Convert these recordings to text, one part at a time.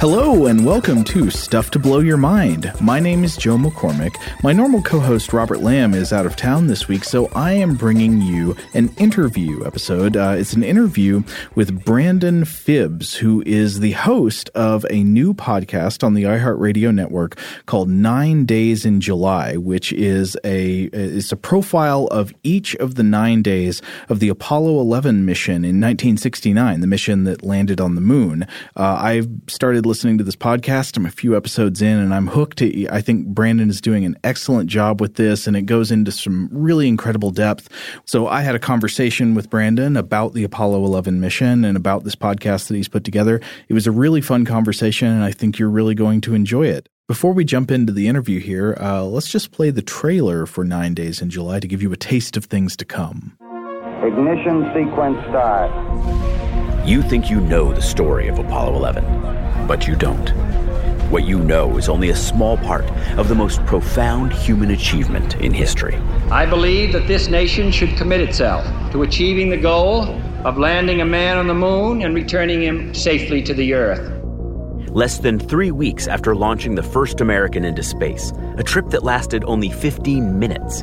Hello and welcome to Stuff to Blow Your Mind. My name is Joe McCormick. My normal co host Robert Lamb is out of town this week, so I am bringing you an interview episode. Uh, it's an interview with Brandon Fibbs, who is the host of a new podcast on the iHeartRadio network called Nine Days in July, which is a, is a profile of each of the nine days of the Apollo 11 mission in 1969, the mission that landed on the moon. Uh, I've started listening to this podcast. I'm a few episodes in and I'm hooked. I think Brandon is doing an excellent job with this and it goes into some really incredible depth. So I had a conversation with Brandon about the Apollo 11 mission and about this podcast that he's put together. It was a really fun conversation and I think you're really going to enjoy it. Before we jump into the interview here, uh, let's just play the trailer for Nine Days in July to give you a taste of things to come. Ignition sequence start. You think you know the story of Apollo 11 but you don't. What you know is only a small part of the most profound human achievement in history. I believe that this nation should commit itself to achieving the goal of landing a man on the moon and returning him safely to the earth. Less than three weeks after launching the first American into space, a trip that lasted only 15 minutes,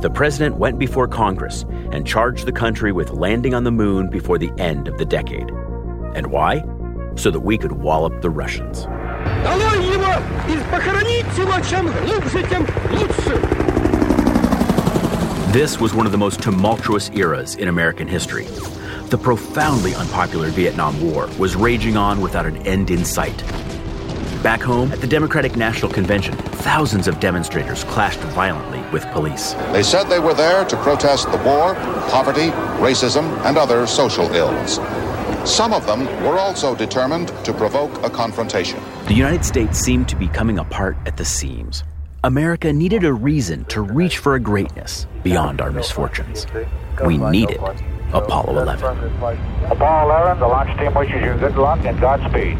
the president went before Congress and charged the country with landing on the moon before the end of the decade. And why? so that we could wallop the Russians. This was one of the most tumultuous eras in American history. The profoundly unpopular Vietnam War was raging on without an end in sight. Back home, at the Democratic National Convention, thousands of demonstrators clashed violently with police. They said they were there to protest the war, poverty, racism, and other social ills. Some of them were also determined to provoke a confrontation. The United States seemed to be coming apart at the seams. America needed a reason to reach for a greatness beyond our misfortunes. We needed Apollo 11. Apollo 11, the launch team wishes you good luck and Godspeed.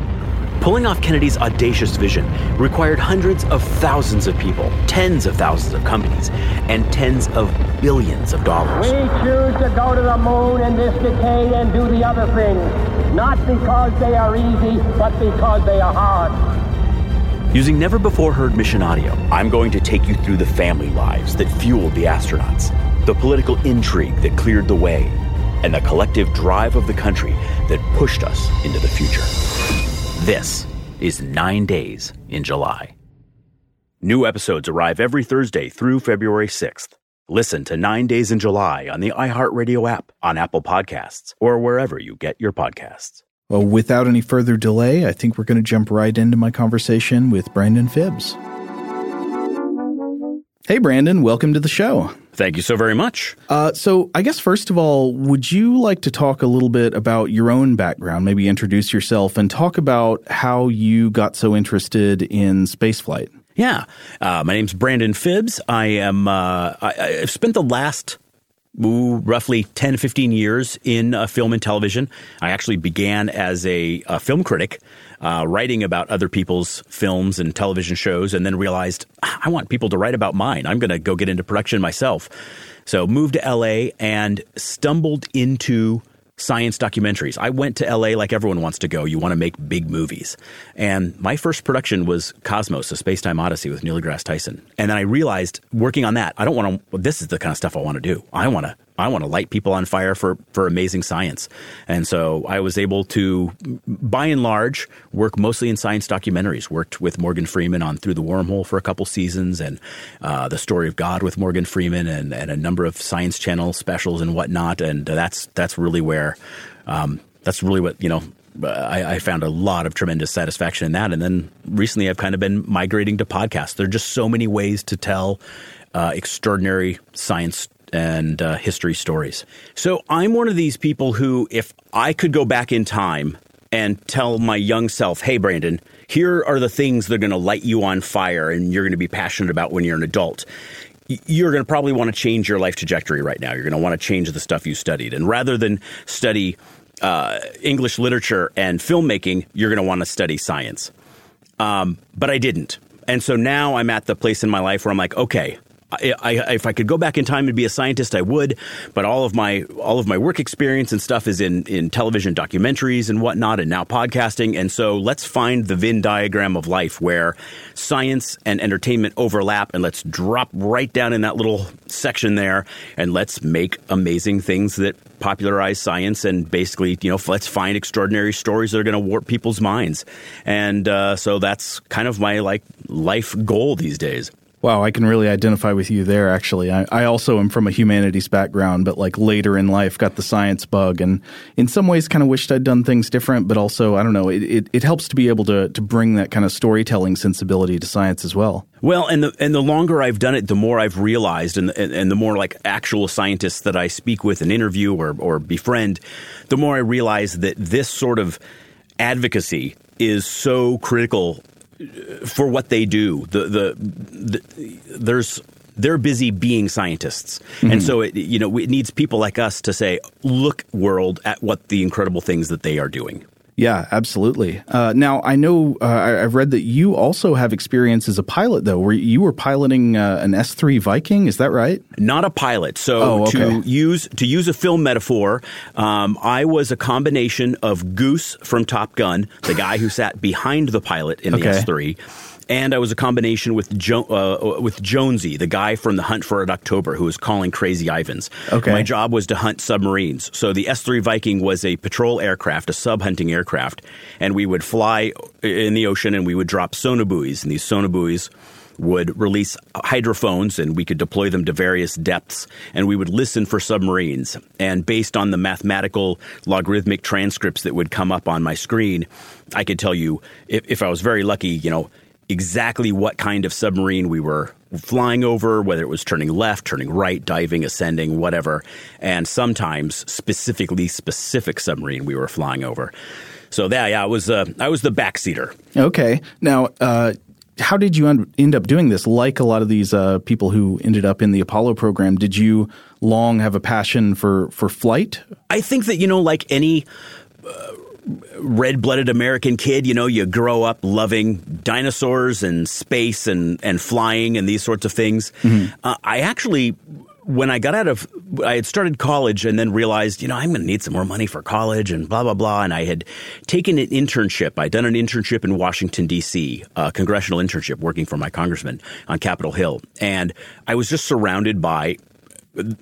Pulling off Kennedy's audacious vision required hundreds of thousands of people, tens of thousands of companies, and tens of billions of dollars. We choose to go to the moon in this decade and do the other things, not because they are easy, but because they are hard. Using never before heard mission audio, I'm going to take you through the family lives that fueled the astronauts, the political intrigue that cleared the way, and the collective drive of the country that pushed us into the future. This is Nine Days in July. New episodes arrive every Thursday through February 6th. Listen to Nine Days in July on the iHeartRadio app, on Apple Podcasts, or wherever you get your podcasts. Well, without any further delay, I think we're going to jump right into my conversation with Brandon Fibbs. Hey, Brandon, welcome to the show. Thank you so very much. Uh, so, I guess first of all, would you like to talk a little bit about your own background? Maybe introduce yourself and talk about how you got so interested in spaceflight. Yeah, uh, my name's Brandon Fibbs. I am. Uh, I, have spent the last ooh, roughly 10, 15 years in uh, film and television. I actually began as a, a film critic uh, writing about other people's films and television shows, and then realized ah, I want people to write about mine. I'm going to go get into production myself. So moved to LA and stumbled into science documentaries. I went to LA like everyone wants to go. You want to make big movies. And my first production was Cosmos, a space-time odyssey with Neil deGrasse Tyson. And then I realized working on that, I don't want to, well, this is the kind of stuff I want to do. I want to I want to light people on fire for, for amazing science. And so I was able to, by and large, work mostly in science documentaries. Worked with Morgan Freeman on Through the Wormhole for a couple seasons and uh, The Story of God with Morgan Freeman and, and a number of Science Channel specials and whatnot. And that's, that's really where, um, that's really what, you know, I, I, found a lot of tremendous satisfaction in that. And then recently I've kind of been migrating to podcasts. There are just so many ways to tell uh, extraordinary science and uh, history stories. So I'm one of these people who, if I could go back in time and tell my young self, hey, Brandon, here are the things that are going to light you on fire and you're going to be passionate about when you're an adult. You're going to probably want to change your life trajectory right now. You're going to want to change the stuff you studied. And rather than study uh, English literature and filmmaking, you're going to want to study science. Um, but I didn't And so now I'm at the place in my life where I'm like, okay, I, I, if I could go back in time and be a scientist, I would. But all of my all of my work experience and stuff is in in television documentaries and whatnot, and now podcasting. And so let's find the Venn diagram of life where science and entertainment overlap, and let's drop right down in that little section there, and let's make amazing things that popularize science and basically, you know, let's find extraordinary stories that are going to warp people's minds. And uh, so that's kind of my like life goal these days. Wow, I can really identify with you there. Actually, I, I, also am from a humanities background, but like later in life, got the science bug, and in some ways, kind of wished I'd done things different. But also, I don't know, it, it, it helps to be able to to bring that kind of storytelling sensibility to science as well. Well, and the and the longer I've done it, the more I've realized, and and, and the more like actual scientists that I speak with and interview or or befriend, the more I realize that this sort of advocacy is so critical for what they do. The, the, the there's they're busy being scientists, mm-hmm. and so it, you know it needs people like us to say, "Look, world, at what the incredible things that they are doing." Yeah, absolutely. Uh, now, I know uh, I've read that you also have experience as a pilot, though, where you were piloting uh, an S three Viking. Is that right? Not a pilot. So oh, okay. to use to use a film metaphor, um, I was a combination of Goose from Top Gun, the guy who sat behind the pilot in the. S three and I was a combination with jo- uh, with Jonesy, the guy from The Hunt for Red October, who was calling Crazy Ivans. Okay. My job was to hunt submarines. So the S three Viking was a patrol aircraft, a sub hunting aircraft, and we would fly in the ocean and we would drop sonobuoys, and these sonobuoys would release hydrophones and we could deploy them to various depths and we would listen for submarines. And based on the mathematical logarithmic transcripts that would come up on my screen, I could tell you if, if I was very lucky, you know, exactly what kind of submarine we were flying over, whether it was turning left, turning right, diving, ascending, whatever, and sometimes specifically specific submarine we were flying over. So that yeah, I was uh, I was the backseater. Okay, now. Uh, how did you un- end up doing this? Like a lot of these uh, people who ended up in the Apollo program, did you long have a passion for for flight? I think that you know, like any uh, red blooded American kid, you know, you grow up loving dinosaurs and space and, and flying and these sorts of things. Mm-hmm. Uh, I actually, when I got out of, I had started college and then realized, you know, I'm going to need some more money for college and blah, blah, blah. And I had taken an internship. I'd done an internship in Washington, D.C., a congressional internship working for my congressman on Capitol Hill. And I was just surrounded by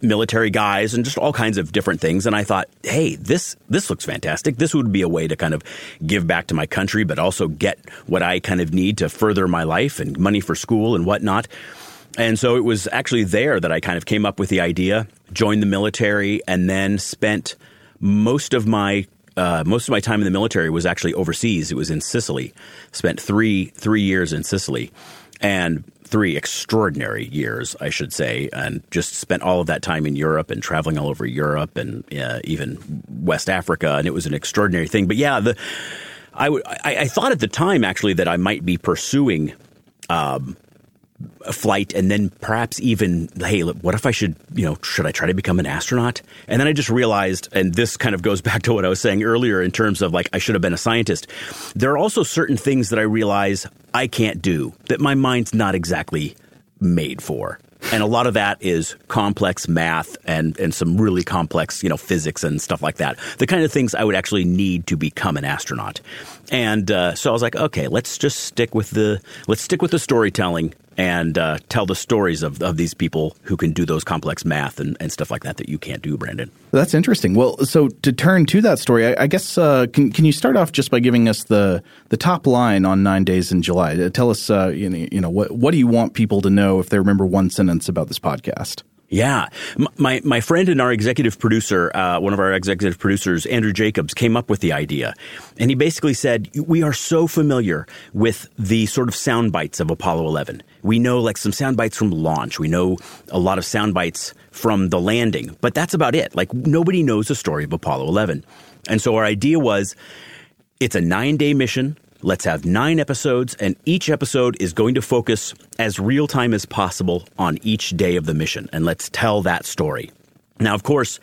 military guys and just all kinds of different things. And I thought, hey, this this looks fantastic. This would be a way to kind of give back to my country, but also get what I kind of need to further my life and money for school and whatnot. And so it was actually there that I kind of came up with the idea, joined the military, and then spent most of my uh, most of my time in the military was actually overseas. It was in Sicily. Spent three three years in Sicily, and three extraordinary years, I should say, and just spent all of that time in Europe and traveling all over Europe and uh, even West Africa, and it was an extraordinary thing. But yeah, the I, w- I, I thought at the time actually that I might be pursuing um, a flight and then perhaps even hey what if i should you know should i try to become an astronaut? And then i just realized and this kind of goes back to what i was saying earlier in terms of like i should have been a scientist. There are also certain things that i realize i can't do that my mind's not exactly made for. And a lot of that is complex math and and some really complex you know physics and stuff like that. The kind of things i would actually need to become an astronaut and uh, so i was like okay let's just stick with the let's stick with the storytelling and uh, tell the stories of, of these people who can do those complex math and, and stuff like that that you can't do, Brandon. That's interesting. Well, so to turn to that story, I, I guess uh, can can you start off just by giving us the the top line on Nine Days in July? Uh, tell us, uh, you know, you know, what what do you want people to know if they remember one sentence about this podcast? Yeah, my my friend and our executive producer, uh, one of our executive producers, Andrew Jacobs, came up with the idea, and he basically said, "We are so familiar with the sort of sound bites of Apollo 11. We know like some sound bites from launch. We know a lot of sound bites from the landing, but that's about it. Like nobody knows the story of Apollo 11, and so our idea was, it's a nine day mission." Let's have nine episodes, and each episode is going to focus as real time as possible on each day of the mission. And let's tell that story. Now, of course,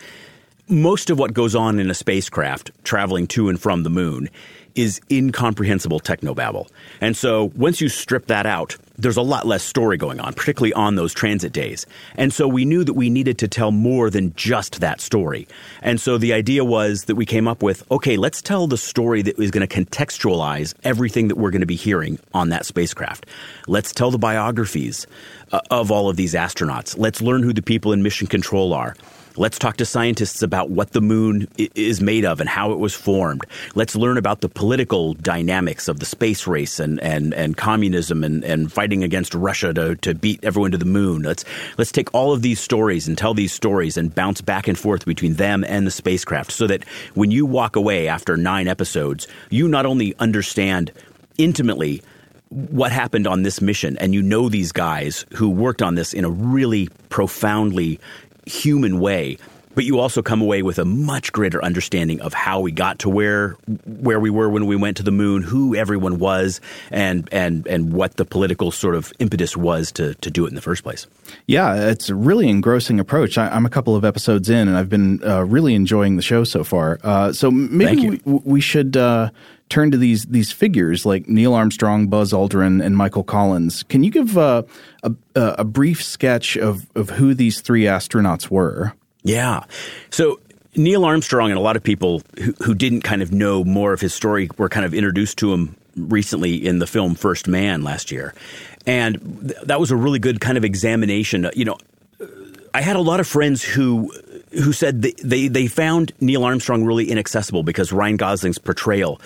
most of what goes on in a spacecraft traveling to and from the moon is incomprehensible technobabble. And so once you strip that out, there's a lot less story going on, particularly on those transit days. And so we knew that we needed to tell more than just that story. And so the idea was that we came up with okay, let's tell the story that is going to contextualize everything that we're going to be hearing on that spacecraft. Let's tell the biographies uh, of all of these astronauts. Let's learn who the people in mission control are. Let's talk to scientists about what the moon is made of and how it was formed. Let's learn about the political dynamics of the space race and, and, and communism and, and fighting against Russia to, to beat everyone to the moon. Let's, let's take all of these stories and tell these stories and bounce back and forth between them and the spacecraft so that when you walk away after nine episodes, you not only understand intimately what happened on this mission and you know these guys who worked on this in a really profoundly human way but you also come away with a much greater understanding of how we got to where where we were when we went to the moon, who everyone was, and and and what the political sort of impetus was to to do it in the first place. Yeah, it's a really engrossing approach. I, am a couple of episodes in, and I've been uh, really enjoying the show so far. Uh, so maybe we, we, should. Uh, turn to these these figures like Neil Armstrong, Buzz Aldrin, and Michael Collins. Can you give uh, a, a brief sketch of, of who these three astronauts were? Yeah. So Neil Armstrong and a lot of people who, who didn't kind of know more of his story were kind of introduced to him recently in the film First Man last year. And th- that was a really good kind of examination. You know, I had a lot of friends who who said they, they, they found Neil Armstrong really inaccessible because Ryan Gosling's portrayal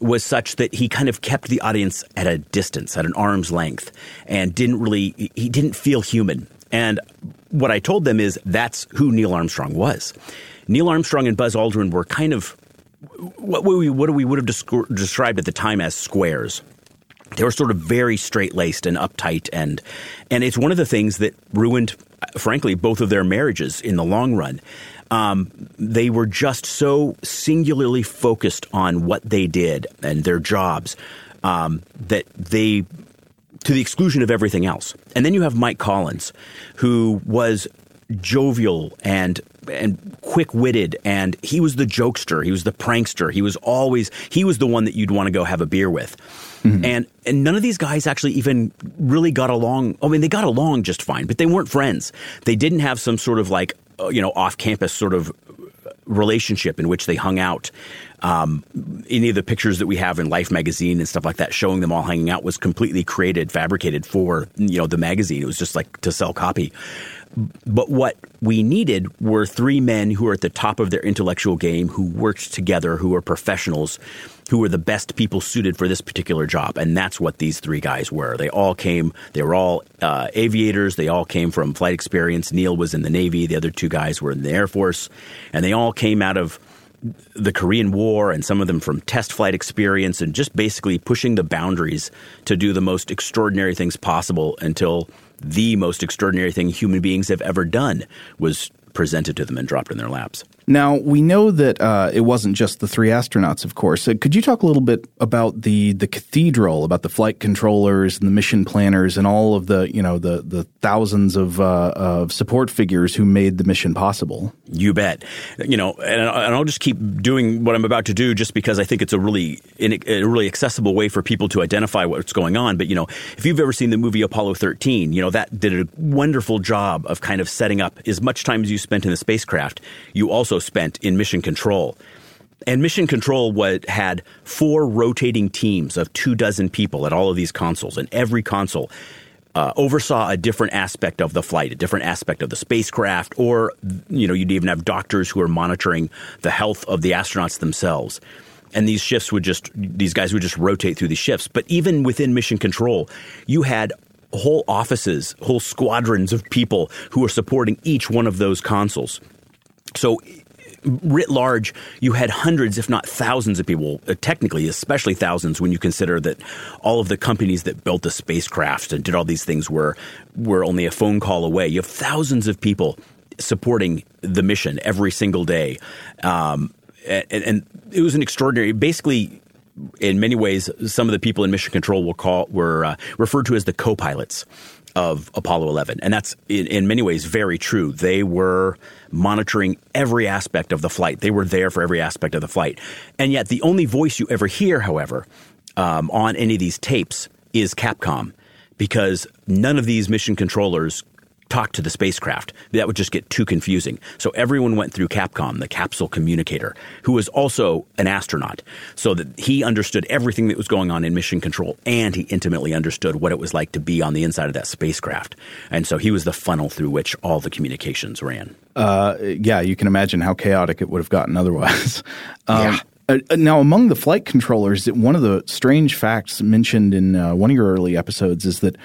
was such that he kind of kept the audience at a distance, at an arm's length, and didn't really, he didn't feel human. And what I told them is that's who Neil Armstrong was. Neil Armstrong and Buzz Aldrin were kind of what we, what we would have described at the time as squares. They were sort of very straight laced and uptight, and and it's one of the things that ruined, uh, frankly, both of their marriages in the long run. Um, they were just so singularly focused on what they did and their jobs um, that they, to the exclusion of everything else. And then you have Mike Collins, who was jovial and and quick-witted and he was the jokester he was the prankster he was always he was the one that you'd want to go have a beer with mm-hmm. and and none of these guys actually even really got along i mean they got along just fine but they weren't friends they didn't have some sort of like you know, off campus sort of relationship in which they hung out. Um, any of the pictures that we have in Life magazine and stuff like that, showing them all hanging out, was completely created, fabricated for you know the magazine. It was just like to sell copy. But what we needed were three men who were at the top of their intellectual game, who worked together, who were professionals, who were the best people suited for this particular job. And that's what these three guys were. They all came, they were all uh, aviators. They all came from flight experience. Neil was in the Navy. The other two guys were in the Air Force. And they all came out of the Korean War and some of them from test flight experience and just basically pushing the boundaries to do the most extraordinary things possible until the most extraordinary thing human beings have ever done was presented to them and dropped in their laps. Now we know that uh, it wasn't just the three astronauts, of course. Uh, could you talk a little bit about the the cathedral, about the flight controllers and the mission planners, and all of the you know the the thousands of uh, of support figures who made the mission possible? You bet. You know, and, and, I'll just keep doing what I'm about to do, just because I think it's a really a really accessible way for people to identify what's going on. But you know, if you've ever seen the movie Apollo 13, you know that did a wonderful job of kind of setting up as much time as you spent in the spacecraft. You also also spent in mission control. And mission control had four rotating teams of two dozen people at all of these consoles, and every console uh, oversaw a different aspect of the flight, a different aspect of the spacecraft, or you know, you'd even have doctors who are monitoring the health of the astronauts themselves. And these shifts would just these guys would just rotate through these shifts. But even within mission control, you had whole offices, whole squadrons of people who were supporting each one of those consoles. So writ large, you had hundreds, if not thousands of people, uh, technically, especially thousands when you consider that all of the companies that built the spacecraft and did all these things were, were only a phone call away. You have thousands of people supporting the mission every single day. Um, and, and, it was an extraordinary, basically, in many ways, some of the people in mission control will call were uh, referred to as the co-pilots of Apollo 11. And that's in, in, many ways very true. They were monitoring every aspect of the flight. They were there for every aspect of the flight. And yet the only voice you ever hear, however, um, on any of these tapes is Capcom because none of these mission controllers talk to the spacecraft. That would just get too confusing. So everyone went through Capcom, the capsule communicator, who was also an astronaut, so that he understood everything that was going on in mission control and he intimately understood what it was like to be on the inside of that spacecraft. And so he was the funnel through which all the communications ran. Uh, yeah, you can imagine how chaotic it would have gotten otherwise. um, yeah. Uh, uh, now, among the flight controllers, one of the strange facts mentioned in uh, one of your early episodes is that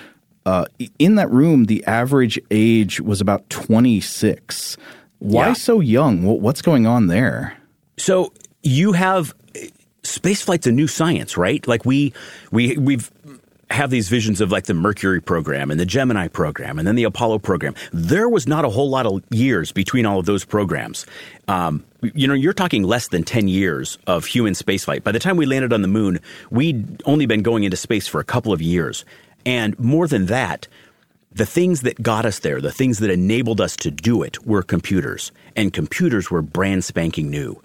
uh, in that room, the average age was about 26. Why yeah. so young? What's going on there? So you have space flight's a new science, right? Like we we we've have these visions of like the Mercury program and the Gemini program and then the Apollo program. There was not a whole lot of years between all of those programs. Um, you know, you're talking less than 10 years of human spaceflight. By the time we landed on the moon, we'd only been going into space for a couple of years. And more than that, the things that got us there, the things that enabled us to do it were computers. And computers were brand spanking new.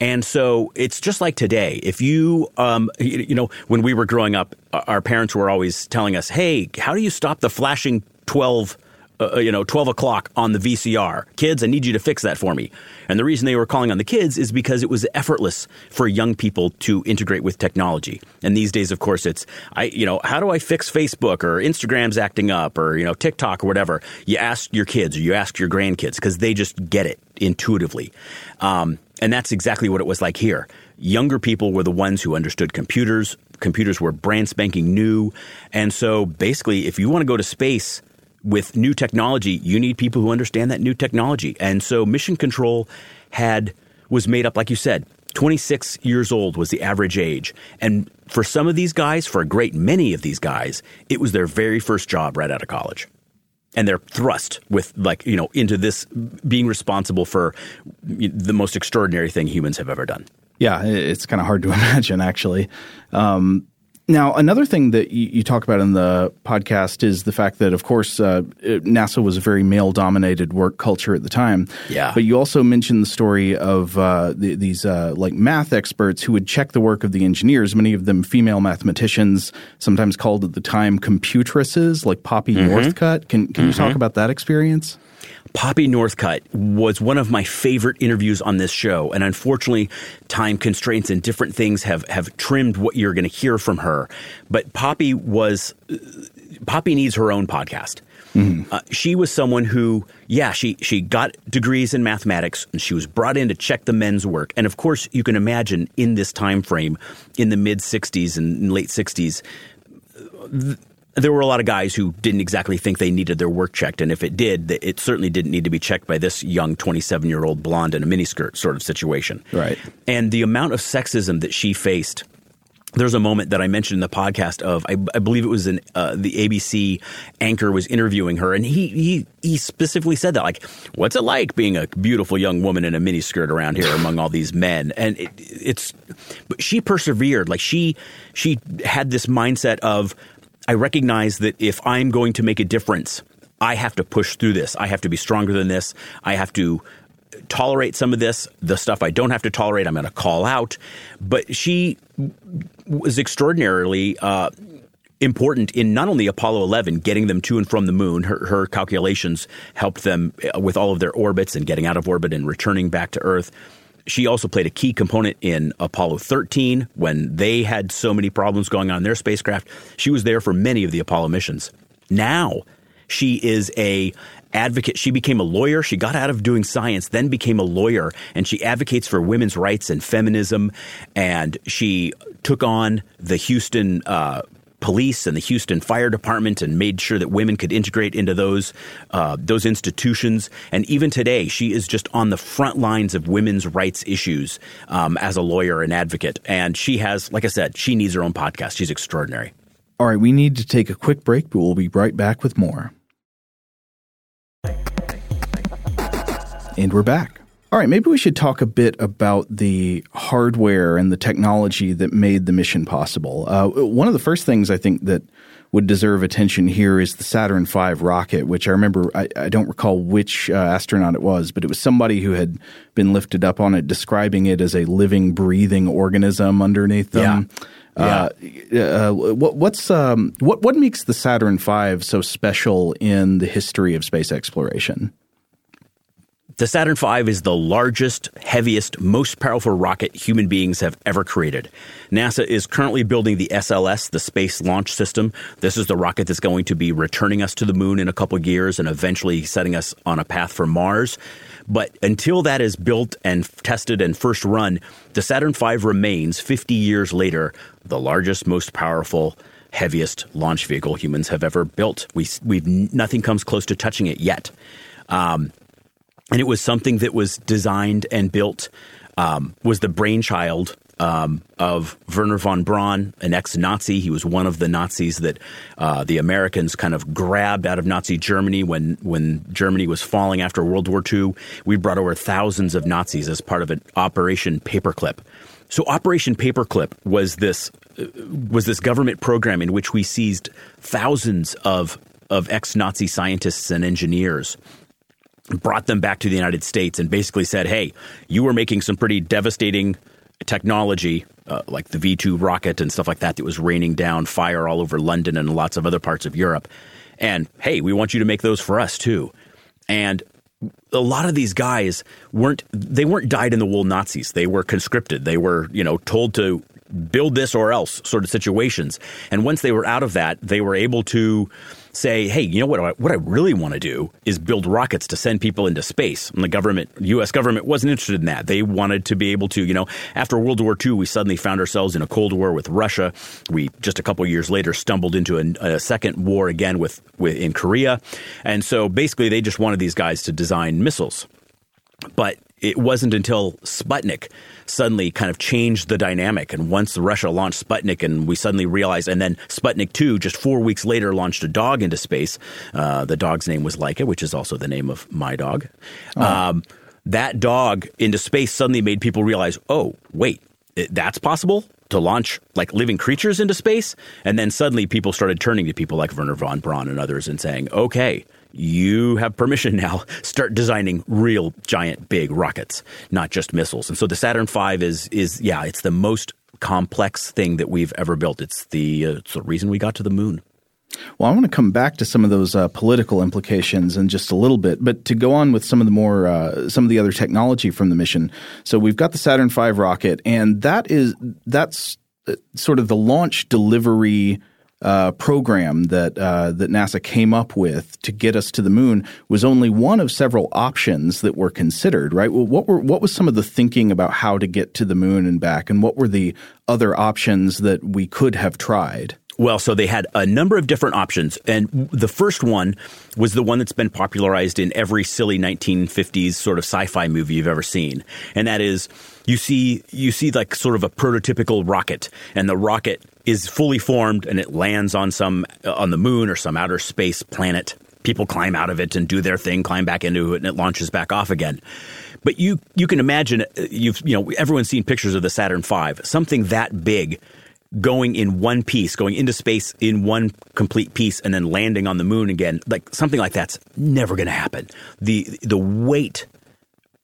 And so it's just like today. If you, um, you know, when we were growing up, our parents were always telling us, hey, how do you stop the flashing 12 uh, uh, you know, 12 o'clock on the VCR. Kids, I need you to fix that for me. And the reason they were calling on the kids is because it was effortless for young people to integrate with technology. And these days, of course, it's, I, you know, how do I fix Facebook or Instagram's acting up or, you know, TikTok or whatever? You ask your kids or you ask your grandkids because they just get it intuitively. Um, and that's exactly what it was like here. Younger people were the ones who understood computers. Computers were brand spanking new. And so basically, if you want to go to space, with new technology, you need people who understand that new technology. And so Mission Control had was made up, like you said, 26 years old was the average age. And for some of these guys, for a great many of these guys, it was their very first job right out of college. And they're thrust with like, you know, into this being responsible for the most extraordinary thing humans have ever done. Yeah, it's kind of hard to imagine actually. Um, now, another thing that you, you, talk about in the podcast is the fact that, of course, uh, NASA was a very male dominated work culture at the time. Yeah. But you also mentioned the story of uh, the, these uh, like math experts who would check the work of the engineers, many of them female mathematicians, sometimes called at the time computresses, like Poppy mm-hmm. Northcutt. Can, can mm-hmm. you talk mm-hmm. about that experience? Poppy Northcutt was one of my favorite interviews on this show, and unfortunately, time constraints and different things have have trimmed what you're going to hear from her. But Poppy was Poppy needs her own podcast. Mm-hmm. Uh, she was someone who, yeah, she she got degrees in mathematics, and she was brought in to check the men's work. And of course, you can imagine in this time frame, in the mid '60s and late '60s. Th- there were a lot of guys who didn't exactly think they needed their work checked, and if it did, it certainly didn't need to be checked by this young 27 year old blonde in a miniskirt sort of situation. Right. And the amount of sexism that she faced. There's a moment that I mentioned in the podcast of I, I believe it was an uh, the ABC anchor was interviewing her and he he he specifically said that like what's it like being a beautiful young woman in a miniskirt around here among all these men and it, it's but she persevered like she she had this mindset of I recognize that if I'm going to make a difference, I have to push through this. I have to be stronger than this. I have to tolerate some of this. The stuff I don't have to tolerate, I'm going to call out. But she was extraordinarily uh, important in not only Apollo 11, getting them to and from the moon. Her, her calculations helped them uh, with all of their orbits and getting out of orbit and returning back to Earth she also played a key component in Apollo 13 when they had so many problems going on in their spacecraft. She was there for many of the Apollo missions. Now, she is a advocate. She became a lawyer. She got out of doing science, then became a lawyer, and she advocates for women's rights and feminism. And she took on the Houston uh, police and the Houston Fire Department and made sure that women could integrate into those uh, those institutions. And even today, she is just on the front lines of women's rights issues um, as a lawyer and advocate. And she has, like I said, she needs her own podcast. She's extraordinary. All right, we need to take a quick break, but we'll be right back with more. And we're back. All right, maybe we should talk a bit about the hardware and the technology that made the mission possible. Uh, one of the first things I think that would deserve attention here is the Saturn V rocket, which I remember, I, I don't recall which uh, astronaut it was, but it was somebody who had been lifted up on it, describing it as a living, breathing organism underneath them. Yeah. Uh, uh, what, what's um, what what makes the Saturn V so special in the history of space exploration? The Saturn V is the largest, heaviest, most powerful rocket human beings have ever created. NASA is currently building the SLS, the Space Launch System. This is the rocket that's going to be returning us to the moon in a couple years and eventually setting us on a path for Mars. But until that is built and tested and first run, the Saturn V remains 50 years later the largest, most powerful, heaviest launch vehicle humans have ever built. We, we've nothing comes close to touching it yet. Um, and it was something that was designed and built um, was the brainchild um, of Wernher von Braun, an ex-Nazi. He was one of the Nazis that uh, the Americans kind of grabbed out of Nazi Germany when when Germany was falling after World War II. We brought over thousands of Nazis as part of an Operation Paperclip. So Operation Paperclip was this uh, was this government program in which we seized thousands of of ex-Nazi scientists and engineers brought them back to the United States and basically said, hey, you were making some pretty devastating technology, uh, like the V 2 rocket and stuff like that, that was raining down fire all over London and lots of other parts of Europe. And hey, we want you to make those for us too. And a lot of these guys weren't they weren't dyed in the wool Nazis. They were conscripted. They were, you know, told to build this or else sort of situations. And once they were out of that, they were able to say, hey, you know what? I, what I really want to do is build rockets to send people into space. And the government, U.S. government, wasn't interested in that. They wanted to be able to, you know, after World War II, we suddenly found ourselves in a Cold War with Russia. We just a couple years later stumbled into a, a second war again with, with in Korea, and so basically they just wanted these guys to design missiles. But it wasn't until Sputnik suddenly kind of changed the dynamic. And once Russia launched Sputnik, and we suddenly realized, and then Sputnik 2, just four weeks later, launched a dog into space. Uh, the dog's name was Laika, which is also the name of my dog. Oh. Um, that dog into space suddenly made people realize, oh, wait, that's possible? to launch like living creatures into space. And then suddenly people started turning to people like Wernher von Braun and others and saying, okay, you have permission now. Start designing real giant big rockets, not just missiles. And so the Saturn V is is yeah, it's the most complex thing that we've ever built. It's the uh, it's the reason we got to the moon. Well, I want to come back to some of those uh, political implications in just a little bit, but to go on with some of the more uh, some of the other technology from the mission. So we've got the Saturn V rocket, and that is that's uh, sort of the launch delivery uh, program that uh, that NASA came up with to get us to the moon was only one of several options that were considered. Right? Well, what were what was some of the thinking about how to get to the moon and back, and what were the other options that we could have tried? Well, so they had a number of different options. And the first one was the one that's been popularized in every silly 1950s sort of sci-fi movie you've ever seen. And that is you see you see like sort of a prototypical rocket and the rocket is fully formed and it lands on some uh, on the moon or some outer space planet. People climb out of it and do their thing, climb back into it and it launches back off again. But you you can imagine uh, you've you know everyone's seen pictures of the Saturn V, something that big going in one piece, going into space in one complete piece, and then landing on the moon again, like something like that's never going to happen. the The weight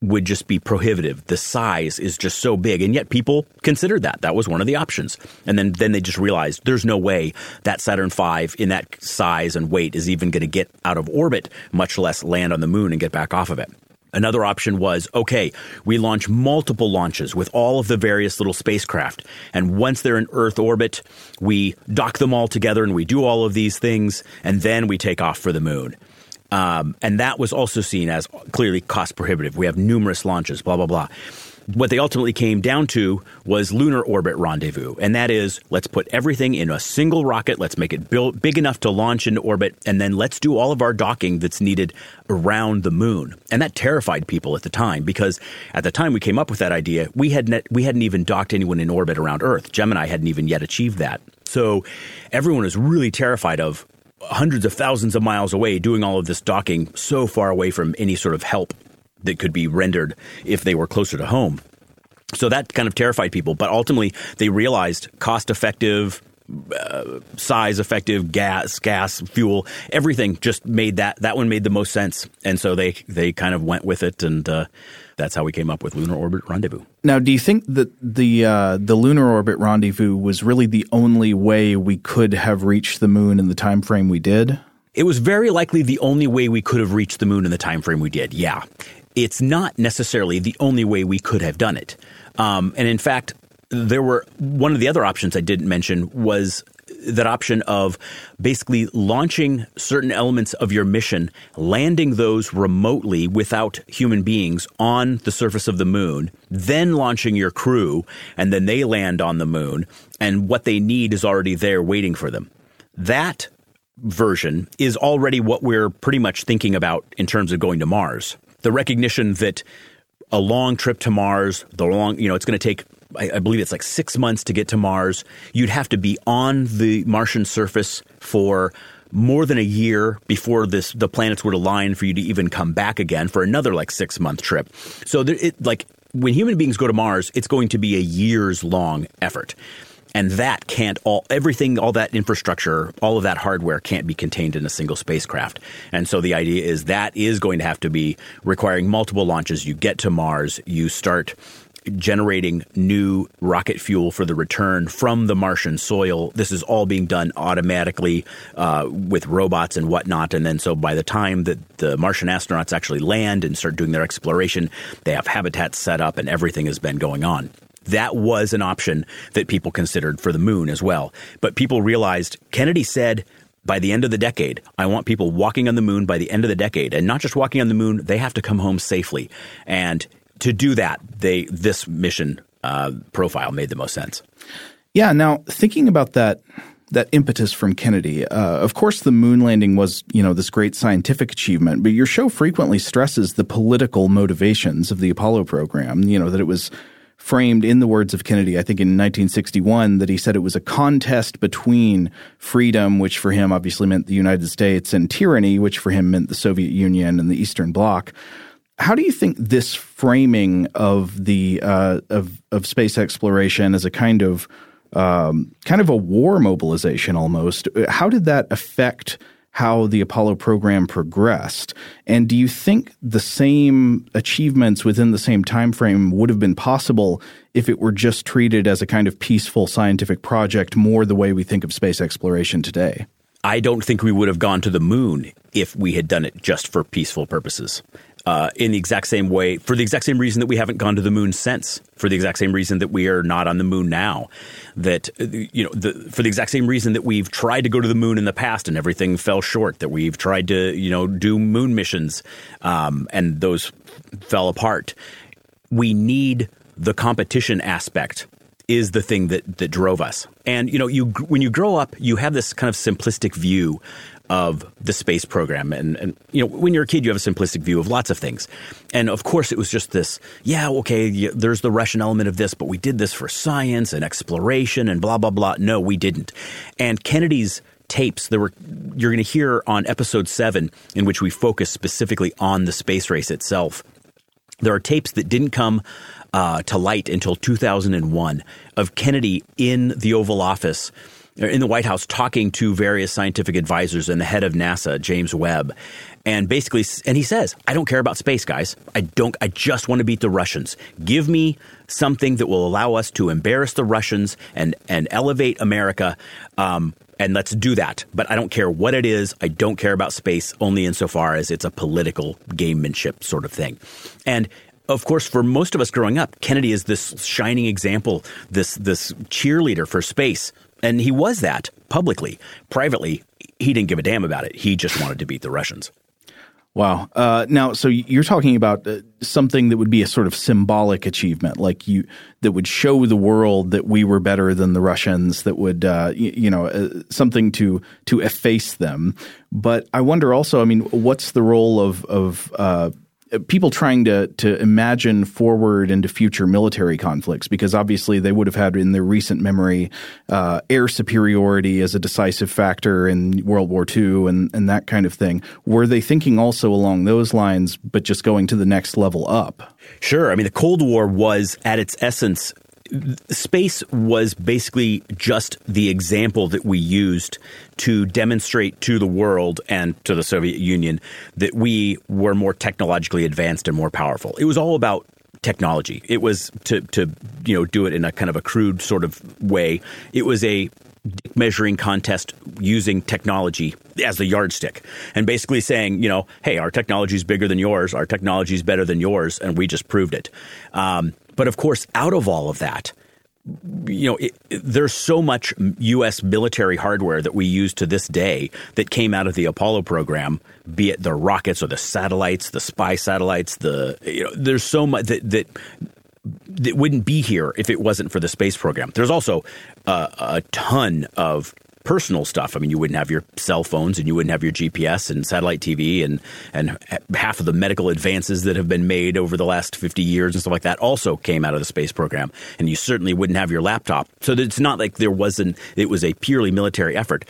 would just be prohibitive. The size is just so big, and yet people considered that. That was one of the options, and then then they just realized there's no way that Saturn V in that size and weight is even going to get out of orbit, much less land on the moon and get back off of it. Another option was okay, we launch multiple launches with all of the various little spacecraft. And once they're in Earth orbit, we dock them all together and we do all of these things, and then we take off for the moon. Um, and that was also seen as clearly cost prohibitive. We have numerous launches, blah, blah, blah what they ultimately came down to was lunar orbit rendezvous. And that is let's put everything in a single rocket, let's make it big enough to launch into orbit, and then let's do all of our docking that's needed around the moon. And that terrified people at the time because at the time we came up with that idea, we, had net, we hadn't even docked anyone in orbit around Earth. Gemini hadn't even yet achieved that. So everyone was really terrified of hundreds of thousands of miles away doing all of this docking so far away from any sort of help that could be rendered if they were closer to home. So that kind of terrified people, but ultimately they realized cost effective, uh, size effective gas, gas, fuel, everything just made that that one made the most sense, and so they they kind of went with it, and uh, that's how we came up with Lunar Orbit Rendezvous. Now, do you think that the uh, the Lunar Orbit Rendezvous was really the only way we could have reached the moon in the time frame we did? It was very likely the only way we could have reached the moon in the time frame we did. Yeah, it's not necessarily the only way we could have done it. Um, and in fact, there were one of the other options I didn't mention was that option of basically launching certain elements of your mission, landing those remotely without human beings on the surface of the moon, then launching your crew, and then they land on the moon, and what they need is already there waiting for them. That version is already what we're pretty much thinking about in terms of going to Mars. The recognition that a long trip to Mars, the long, you know, it's going to take I, I, believe it's like six months to get to Mars. You'd have to be on the Martian surface for more than a year before this the planets would align for you to even come back again for another like six month trip. So there, it like when human beings go to Mars, it's going to be a years long effort. And that can't all everything, all that infrastructure, all of that hardware can't be contained in a single spacecraft. And so the idea is that is going to have to be requiring multiple launches. You get to Mars, you start generating new rocket fuel for the return from the Martian soil. This is all being done automatically uh, with robots and whatnot. And then, so by the time that the Martian astronauts actually land and start doing their exploration, they have habitats set up and everything has been going on. That was an option that people considered for the moon as well. But people realized Kennedy said, by the end of the decade, I want people walking on the moon by the end of the decade. And not just walking on the moon, they have to come home safely. And to do that, they this mission uh, profile made the most sense. Yeah. Now thinking about that that impetus from Kennedy. Uh, of course, the moon landing was, you know, this great scientific achievement, but your show frequently stresses the political motivations of the Apollo program. You know that it was framed in the words of Kennedy, I think in 1961, that he said it was a contest between freedom, which for him obviously meant the United States, and tyranny, which for him meant the Soviet Union and the Eastern Bloc. How do you think this framing of the uh, of of space exploration as a kind of um, kind of a war mobilization almost? How did that affect how the Apollo program progressed? And do you think the same achievements within the same time frame would have been possible if it were just treated as a kind of peaceful scientific project, more the way we think of space exploration today? I don't think we would have gone to the moon if we had done it just for peaceful purposes uh, in the exact same way, for the exact same reason that we haven't gone to the moon since, for the exact same reason that we are not on the moon now, that uh, you know, the, for the exact same reason that we've tried to go to the moon in the past and everything fell short, that we've tried to you know do moon missions um, and those fell apart. We need the competition aspect is the thing that that drove us. And you know, you when you grow up, you have this kind of simplistic view of the space program. And, and, you know, when you're a kid, you have a simplistic view of lots of things. And of course, it was just this, yeah, okay, there's the Russian element of this, but we did this for science and exploration and blah, blah, blah. No, we didn't. And Kennedy's tapes there were you're going to hear on episode 7 in which we focus specifically on the space race itself there are tapes that didn't come uh, to light until 2001 of Kennedy in the Oval Office in the White House talking to various scientific advisors and the head of NASA, James Webb. And basically, and he says, I don't care about space, guys. I don't, I just want to beat the Russians. Give me something that will allow us to embarrass the Russians and, and elevate America. Um, and let's do that. But I don't care what it is. I don't care about space only insofar as it's a political gamemanship sort of thing. And of course, for most of us growing up, Kennedy is this shining example, this this cheerleader for space. And he was that publicly. Privately, he didn't give a damn about it. He just wanted to beat the Russians. Wow. Uh, now, so you're talking about uh, something that would be a sort of symbolic achievement, like you that would show the world that we were better than the Russians. That would, uh, you, you, know, uh, something to to efface them. But I wonder also. I mean, what's the role of of uh, people trying to to imagine forward into future military conflicts because obviously they would have had in their recent memory uh, air superiority as a decisive factor in World War II and and that kind of thing. Were they thinking also along those lines, but just going to the next level up? Sure. I mean, the Cold War was at its essence space was basically just the example that we used to demonstrate to the world and to the Soviet Union that we were more technologically advanced and more powerful. It was all about technology. It was to to you know do it in a kind of a crude sort of way. It was a measuring contest using technology as the yardstick and basically saying, you know, hey, our technology is bigger than yours, our technology is better than yours, and we just proved it. Um, but of course, out of all of that, you know, it, it, there's so much U.S. military hardware that we use to this day that came out of the Apollo program, be it the rockets or the satellites, the spy satellites. The you know, there's so much that that that wouldn't be here if it wasn't for the space program. There's also uh, a ton of personal stuff. I mean, you wouldn't have your cell phones and you wouldn't have your GPS and satellite TV and and half of the medical advances that have been made over the last 50 years and stuff like that also came out of the space program. And you certainly wouldn't have your laptop. So it's not like there wasn't it was a purely military effort.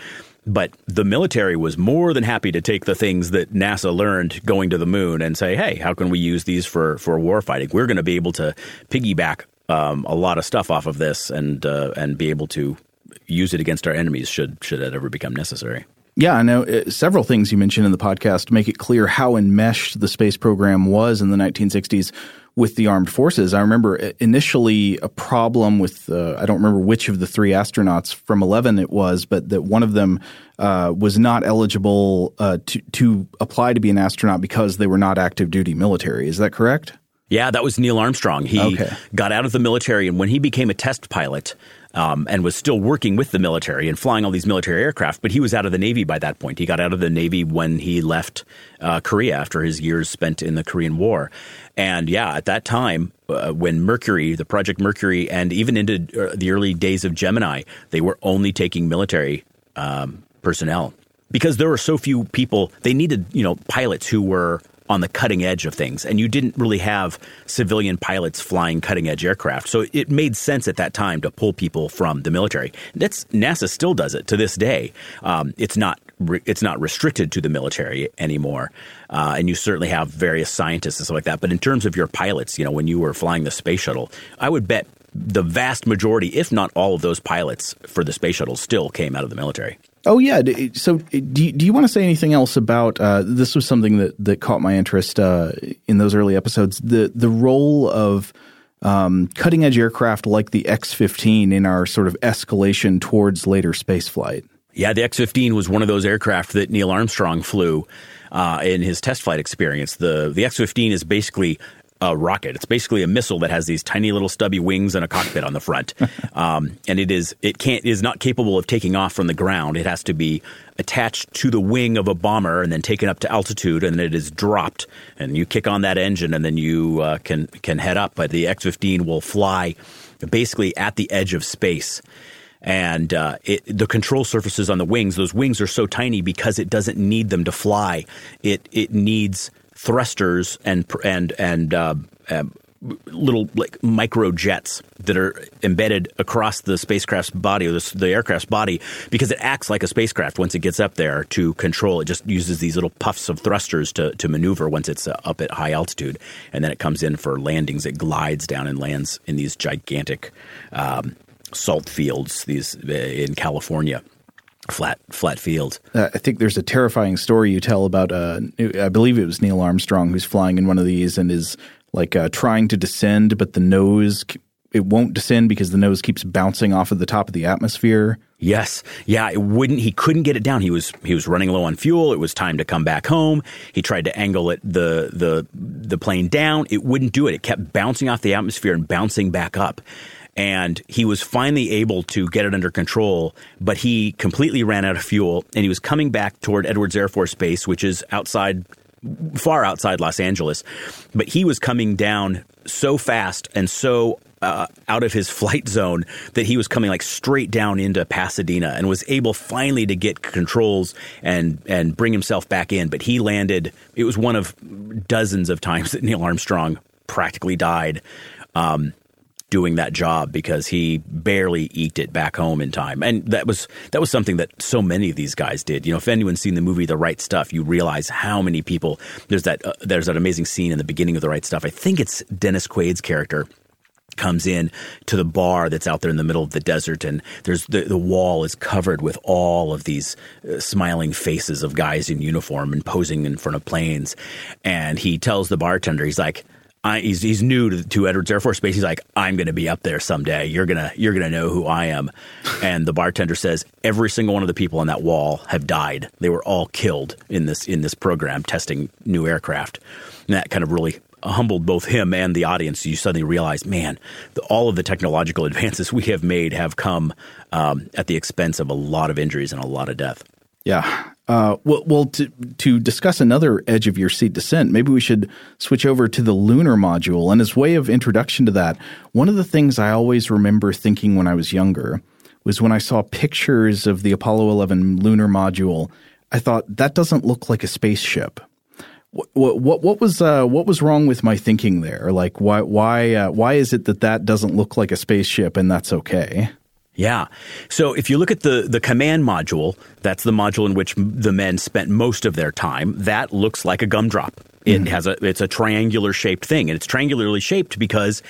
But the military was more than happy to take the things that NASA learned going to the moon and say, "Hey, how can we use these for for warfighting? We're going to be able to piggyback um, a lot of stuff off of this and uh, and be able to use it against our enemies should should it ever become necessary. Yeah, I know uh, several things you mentioned in the podcast make it clear how enmeshed the space program was in the 1960s with the armed forces. I remember uh, initially a problem with uh, I don't remember which of the three astronauts from Eleven it was, but that one of them uh, was not eligible uh, to to apply to be an astronaut because they were not active duty military. Is that correct? Yeah, that was Neil Armstrong. He okay. got out of the military, and when he became a test pilot, um, and was still working with the military and flying all these military aircraft, but he was out of the Navy by that point. He got out of the Navy when he left uh, Korea after his years spent in the Korean War. And yeah, at that time, uh, when Mercury, the Project Mercury, and even into uh, the early days of Gemini, they were only taking military um, personnel because there were so few people. They needed, you know, pilots who were on the cutting edge of things. And you didn't really have civilian pilots flying cutting edge aircraft. So it made sense at that time to pull people from the military. That's NASA still does it to this day. Um, it's not it's not restricted to the military anymore. Uh, and you certainly have various scientists and stuff like that. But in terms of your pilots, you know, when you were flying the space shuttle, I would bet the vast majority, if not all of those pilots for the space shuttle, still came out of the military. Oh yeah. So do you, do you want to say anything else about uh, this? Was something that that caught my interest uh, in those early episodes. The the role of um, cutting edge aircraft like the X fifteen in our sort of escalation towards later space flight. Yeah, the X fifteen was one of those aircraft that Neil Armstrong flew. Uh, in his test flight experience, the the X fifteen is basically a rocket. It's basically a missile that has these tiny little stubby wings and a cockpit on the front, um, and it is it can't is not capable of taking off from the ground. It has to be attached to the wing of a bomber and then taken up to altitude, and then it is dropped. And you kick on that engine, and then you uh, can can head up. But the X-15 will fly basically at the edge of space and uh, it, the control surfaces on the wings those wings are so tiny because it doesn't need them to fly it it needs thrusters and and and uh, uh, little like micro jets that are embedded across the spacecraft's body or the, the, aircraft's body because it acts like a spacecraft once it gets up there to control. It just uses these little puffs of thrusters to, to maneuver once it's uh, up at high altitude. And then it comes in for landings. It glides down and lands in these gigantic um, salt fields these uh, in California flat flat field. Uh, I think there's a terrifying story you tell about. Uh, I believe it was Neil Armstrong who's flying in one of these and is like uh, trying to descend, but the nose it won't descend because the nose keeps bouncing off of the top of the atmosphere. Yes, yeah, it wouldn't. He couldn't get it down. He was he was running low on fuel. It was time to come back home. He tried to angle it the the the plane down. It wouldn't do it. It kept bouncing off the atmosphere and bouncing back up and he was finally able to get it under control, but he completely ran out of fuel and he was coming back toward Edwards Air Force Base, which is outside far outside Los Angeles. But he was coming down so fast and so uh, out of his flight zone that he was coming like straight down into Pasadena and was able finally to get controls and and bring himself back in. But he landed. It was one of dozens of times that Neil Armstrong practically died. Um, doing that job because he barely eked it back home in time. And that was that was something that so many of these guys did. You know, if anyone's seen the movie The Right Stuff, you realize how many people there's that uh, there's that amazing scene in the beginning of The Right Stuff. I think it's Dennis Quaid's character comes in to the bar that's out there in the middle of the desert and there's the, the wall is covered with all of these uh, smiling faces of guys in uniform and posing in front of planes and he tells the bartender he's like I, he's he's new to, to, Edwards Air Force Base. He's like, I'm going to be up there someday. You're gonna you're gonna know who I am. And the bartender says every single one of the people on that wall have died. They were all killed in this in this program testing new aircraft. And that kind of really humbled both him and the audience. You suddenly realize, man, the, all of the technological advances we have made have come um, at the expense of a lot of injuries and a lot of death. Yeah. Uh, well, well to, to discuss another edge of your seat descent, maybe we should switch over to the lunar module. And as way of introduction to that, one of the things I always remember thinking when I was younger was when I saw pictures of the Apollo 11 lunar module, I thought that doesn't look like a spaceship. What what what was uh, what was wrong with my thinking there? Like why why uh, why is it that that doesn't look like a spaceship and that's okay? Yeah. So if you look at the the command module, that's the module in which the men spent most of their time. That looks like a gumdrop. It mm. has a it's a triangular shaped thing, and it's triangularly shaped because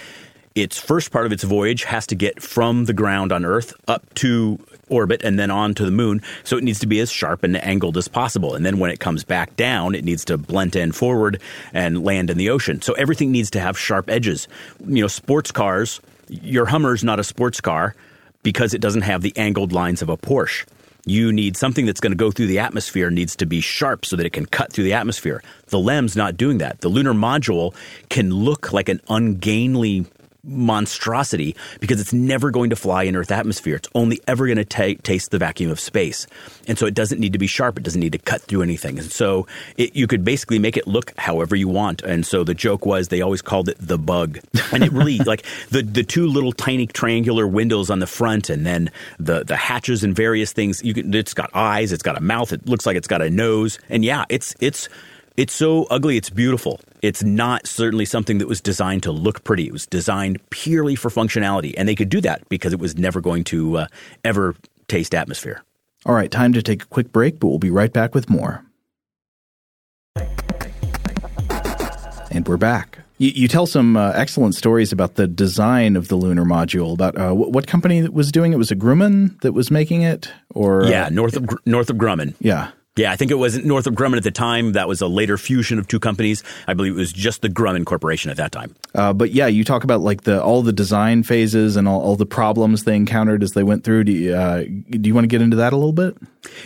its first part of its voyage has to get from the ground on Earth up to orbit and then on to the moon. So it needs to be as sharp and angled as possible. And then when it comes back down, it needs to blunt end forward and land in the ocean. So everything needs to have sharp edges. You know, sports cars, your Hummer's not a sports car because it doesn't have the angled lines of a Porsche. You need something that's going to go through the atmosphere needs to be sharp so that it can cut through the atmosphere. The LEM's not doing that. The lunar module can look like an ungainly monstrosity because it's never going to fly in Earth atmosphere. It's only ever going to ta- taste the vacuum of space. And so it doesn't need to be sharp. It doesn't need to cut through anything. And so it, you could basically make it look however you want. And so the joke was they always called it the bug. And it really, like the, the two little tiny triangular windows on the front and then the, the hatches and various things. You can, it's got eyes, it's got a mouth, it looks like it's got a nose. And yeah, it's, it's, it's so ugly, it's beautiful. It's not certainly something that was designed to look pretty. It was designed purely for functionality. And they could do that because it was never going to uh, ever taste atmosphere. All right, time to take a quick break, but we'll be right back with more. And we're back. You, you tell some uh, excellent stories about the design of the lunar module. About uh, what, what, company was doing it? Was it Grumman that was making it, or yeah, Northrop north of Grumman. Yeah, yeah, I think it was Northrop Grumman at the time. That was a later fusion of two companies. I believe it was just the Grumman Corporation at that time. Uh, but yeah, you talk about like the all the design phases and all, all the problems they encountered as they went through. Do you, uh, do you want to get into that a little bit?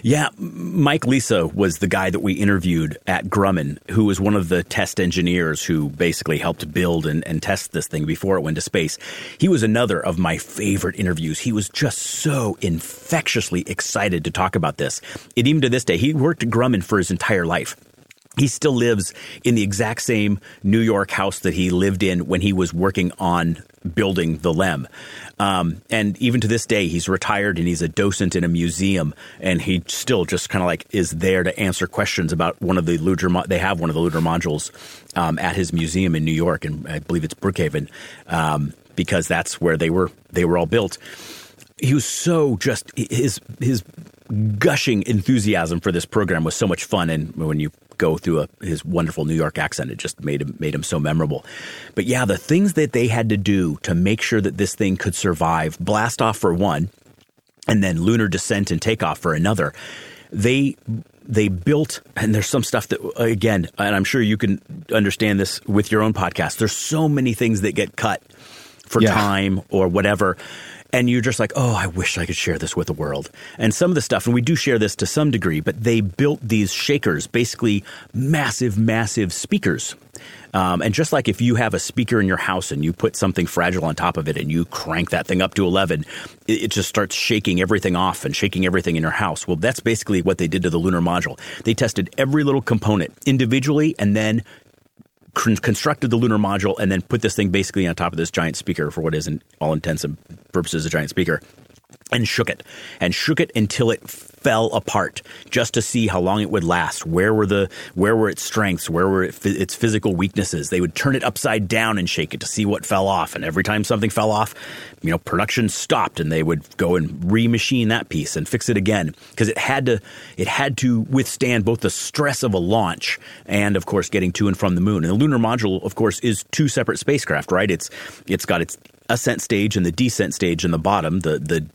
Yeah, Mike Lisa was the guy that we interviewed at Grumman, who was one of the test engineers who basically helped build and, and test this thing before it went to space. He was another of my favorite interviews. He was just so infectiously excited to talk about this. And even to this day, he worked at Grumman for his entire life. He still lives in the exact same New York house that he lived in when he was working on building the LEM. Um, and even to this day, he's retired and he's a docent in a museum, and he still just kind of like is there to answer questions about one of the. Mo- they have one of the lunar modules um, at his museum in New York, and I believe it's Brookhaven, um, because that's where they were. They were all built. He was so just his his gushing enthusiasm for this program was so much fun. And when you go through a, his wonderful New York accent, it just made him made him so memorable. But yeah, the things that they had to do to make sure that this thing could survive blast off for one, and then lunar descent and takeoff for another. They they built, and there's some stuff that again, and I'm sure you can understand this with your own podcast. There's so many things that get cut for yeah. time or whatever and you're just like, oh, I wish I could share this with the world. And some of the stuff, and we do share this to some degree, but they built these shakers, basically massive, massive speakers. Um, and just like if you have a speaker in your house and you put something fragile on top of it and you crank that thing up to 11, it, it, just starts shaking everything off and shaking everything in your house. Well, that's basically what they did to the lunar module. They tested every little component individually and then constructed the lunar module and then put this thing basically on top of this giant speaker for what is, in all intents and purposes, a giant speaker and shook it and shook it until it fell apart just to see how long it would last. Where were the where were its strengths? Where were it, its physical weaknesses? They would turn it upside down and shake it to see what fell off and every time something fell off you know production stopped and they would go and remachine that piece and fix it again because it had to it had to withstand both the stress of a launch and of course getting to and from the moon. And the lunar module of course is two separate spacecraft right? It's it's got its ascent stage and the descent stage in the bottom the the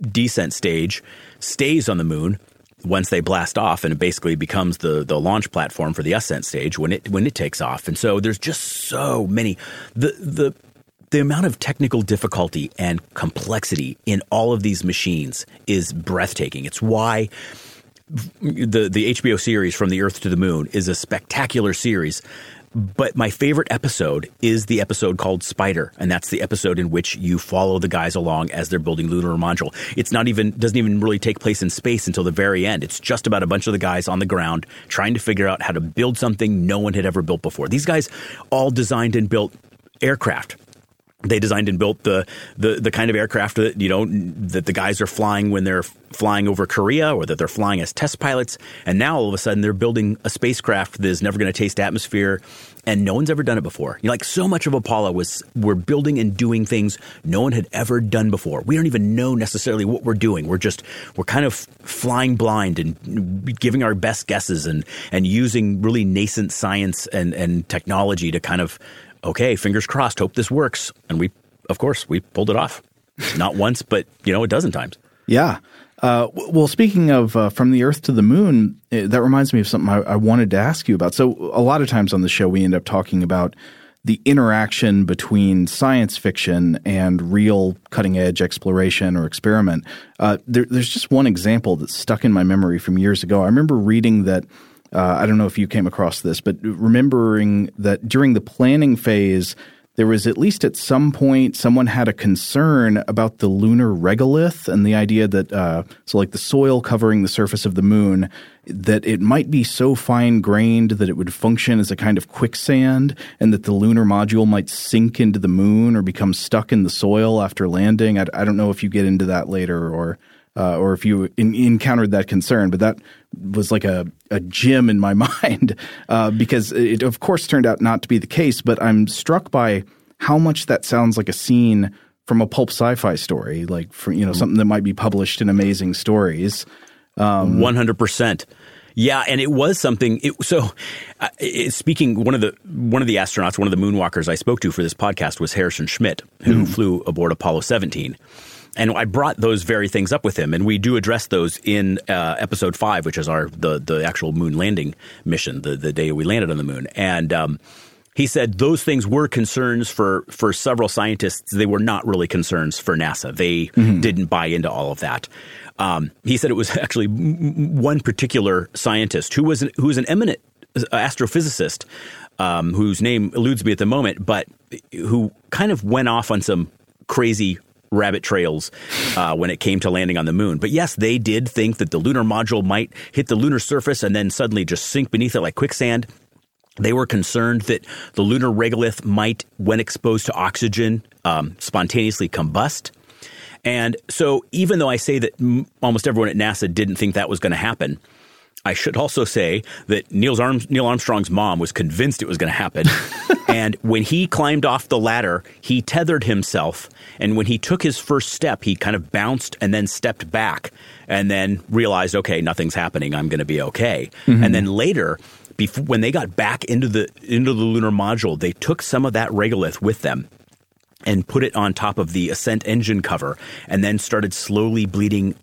descent stage stays on the moon once they blast off and it basically becomes the the launch platform for the ascent stage when it when it takes off. And so there's just so many the the the amount of technical difficulty and complexity in all of these machines is breathtaking. It's why the the HBO series from the earth to the moon is a spectacular series but my favorite episode is the episode called Spider, and that's the episode in which you follow the guys along as they're building lunar module. It's not even doesn't even really take place in space until the very end. It's just about a bunch of the guys on the ground trying to figure out how to build something no one had ever built before. These guys all designed and built aircraft they designed and built the, the the kind of aircraft that you know that the guys are flying when they're flying over Korea or that they're flying as test pilots and now all of a sudden they're building a spacecraft that is never going to taste atmosphere and no one's ever done it before. You know, like so much of Apollo was we're building and doing things no one had ever done before. We don't even know necessarily what we're doing. We're just we're kind of flying blind and giving our best guesses and and using really nascent science and and technology to kind of okay, fingers crossed, hope this works. And we, of course, we pulled it off. Not once, but, you know, a dozen times. Yeah. Uh, well, speaking of uh, from the Earth to the Moon, eh, that reminds me of something I, I, wanted to ask you about. So, a lot of times on the show, we end up talking about the interaction between science fiction and real cutting edge exploration or experiment. Uh, there, there's just one example that's stuck in my memory from years ago. I remember reading that uh, I don't know if you came across this, but remembering that during the planning phase, there was at least at some point someone had a concern about the lunar regolith and the idea that uh, so like the soil covering the surface of the moon that it might be so fine grained that it would function as a kind of quicksand and that the lunar module might sink into the moon or become stuck in the soil after landing. I, I don't know if you get into that later or uh, or if you in, encountered that concern, but that was like a, a gem in my mind uh, because it, of course, turned out not to be the case. But I'm struck by how much that sounds like a scene from a pulp sci-fi story, like for you know something that might be published in Amazing Stories. Um, one hundred percent. Yeah, and it was something. It, so, uh, it, speaking one of the one of the astronauts, one of the moonwalkers I spoke to for this podcast was Harrison Schmitt, who mm. flew aboard Apollo 17. And I brought those very things up with him, and we do address those in uh, episode five, which is our the the actual moon landing mission, the the day we landed on the moon. And um, he said those things were concerns for for several scientists. They were not really concerns for NASA. They mm-hmm. didn't buy into all of that. Um, he said it was actually one particular scientist who was an, who was an eminent astrophysicist um, whose name eludes me at the moment, but who kind of went off on some crazy rabbit trails uh, when it came to landing on the moon. But yes, they did think that the lunar module might hit the lunar surface and then suddenly just sink beneath it like quicksand. They were concerned that the lunar regolith might, when exposed to oxygen, um, spontaneously combust. And so, even though I say that m- almost everyone at NASA didn't think that was going to happen, I should also say that Neil's Neil Armstrong's mom was convinced it was going to happen. and when he climbed off the ladder, he tethered himself. And when he took his first step, he kind of bounced and then stepped back and then realized, okay, nothing's happening. I'm going to be okay. Mm-hmm. And then later, before, when they got back into the into the lunar module, they took some of that regolith with them and put it on top of the ascent engine cover and then started slowly bleeding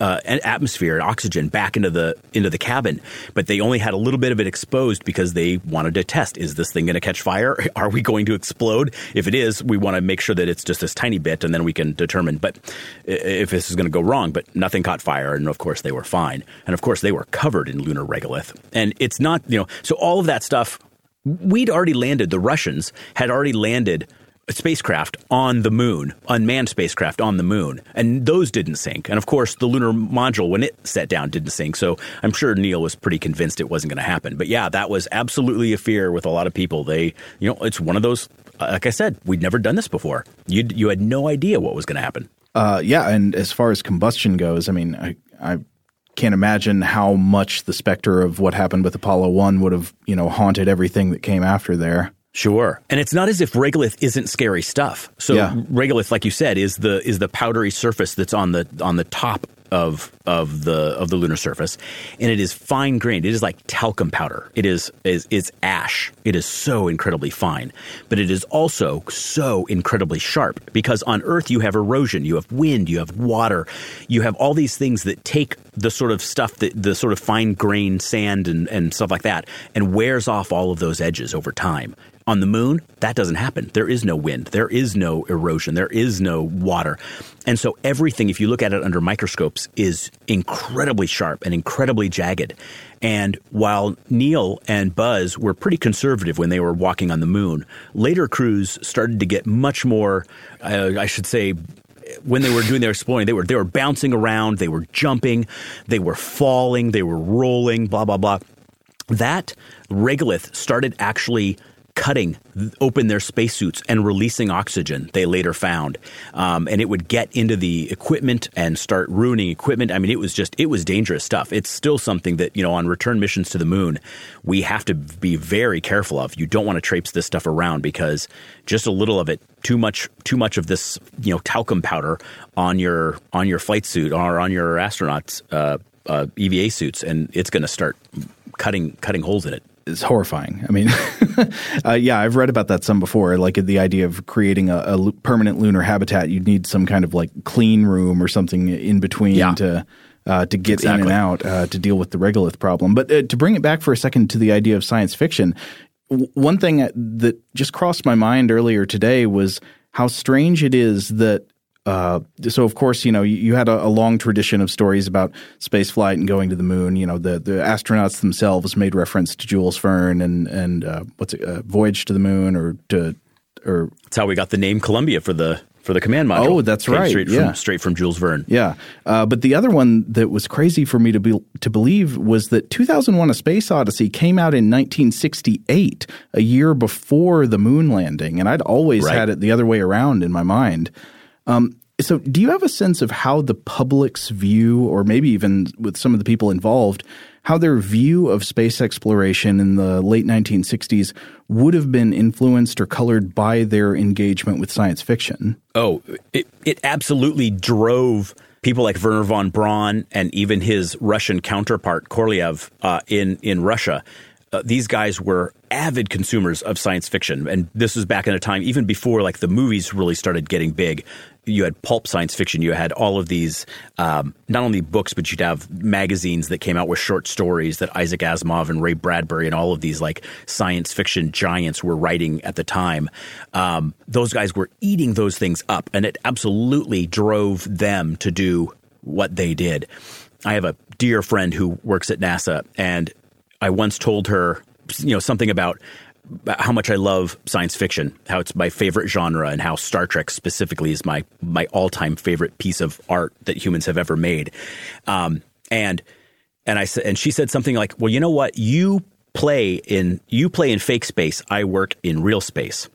uh, atmosphere and oxygen back into the into the cabin. But they only had a little bit of it exposed because they wanted to test is this thing going to catch fire? Are we going to explode? If it is we want to make sure that it's just this tiny bit and then we can determine. But if this is going to go wrong but nothing caught fire and of course they were fine. And of course they were covered in lunar regolith. And it's not you know so all of that stuff we'd already landed the russians had already landed spacecraft on the moon, unmanned spacecraft on the moon, and those didn't sink. And of course, the lunar module, when it set down, didn't sink. So I'm sure Neil was pretty convinced it wasn't going to happen. But yeah, that was absolutely a fear with a lot of people. They, you know, it's one of those. Like I said, we'd never done this before. You you had no idea what was going to happen. Uh, yeah, and as far as combustion goes, I mean, I, I can't imagine how much the specter of what happened with Apollo One would have, you know, haunted everything that came after there. Sure. And it's not as if regolith isn't scary stuff. So Yeah. regolith, like you said, is the is the powdery surface that's on the on the top of of the of the lunar surface, and it is fine grained. It is like talcum powder. It is is is ash. It is so incredibly fine, but it is also so incredibly sharp because on Earth you have erosion, you have wind, you have water, you have all these things that take the sort of stuff that the sort of fine grained sand and, and stuff like that and wears off all of those edges over time. On the moon, that doesn't happen. There is no wind. There is no erosion. There is no water. And so everything, if you look at it under is incredibly sharp and incredibly jagged. And while Neil and Buzz were pretty conservative when they were walking on the moon, later crews started to get much more, uh, I should say, when they were doing their exploring, they were they were bouncing around, they were jumping, they were falling, they were rolling, blah blah blah. That regolith started actually cutting open their spacesuits and releasing oxygen. They later found, um, and it would get into the equipment and start ruining equipment. I mean, it was just it was dangerous stuff. It's still something that you know on return missions to the moon, we have to be very careful of. You don't want to traipse this stuff around because just a little of it, too much, too much of this you know talcum powder on your on your flight suit or on your astronauts uh, uh, EVA suits, and it's going to start cutting cutting holes in it. It's horrifying. I mean, uh, yeah, I've read about that some before. Like the idea of creating a, a permanent lunar habitat, you'd need some kind of like clean room or something in between Yeah. to uh, to get in and out uh, to deal with the regolith problem. But uh, to bring it back for a second to the idea of science fiction, w- one thing that just crossed my mind earlier today was how strange it is that. Uh, so of course, you know, you, you had a, a long tradition of stories about space flight and going to the moon. You know, the, the astronauts themselves made reference to Jules Verne and and uh, what's it, uh, Voyage to the Moon or to or That's how we got the name Columbia for the for the command module. Oh, that's Came right, Straight yeah. from straight from Jules Verne. yeah. Uh, but the other one that was crazy for me to be to believe was that 2001: A Space Odyssey came out in 1968, a year before the moon landing, and I'd always Right. had it the other way around in my mind. Um, so, do you have a sense of how the public's view, or maybe even with some of the people involved, how their view of space exploration in the late 1960s would have been influenced or colored by their engagement with science fiction? Oh, it, it absolutely drove people like Wernher von Braun and even his Russian counterpart Korolev uh, in in Russia. Uh, these guys were avid consumers of science fiction, and this was back in a time even before like the movies really started getting big. You had pulp science fiction. You had all of these, um, not only books, but you'd have magazines that came out with short stories that Isaac Asimov and Ray Bradbury and all of these like science fiction giants were writing at the time. Um, those guys were eating those things up, and it absolutely drove them to do what they did. I have a dear friend who works at NASA, and I once told her, you know, something about how much I love science fiction, how it's my favorite genre, and how Star Trek specifically is my my all time favorite piece of art that humans have ever made. Um, and and I and she said something like, "Well, you know what? You play in you play in fake space. I work in real space."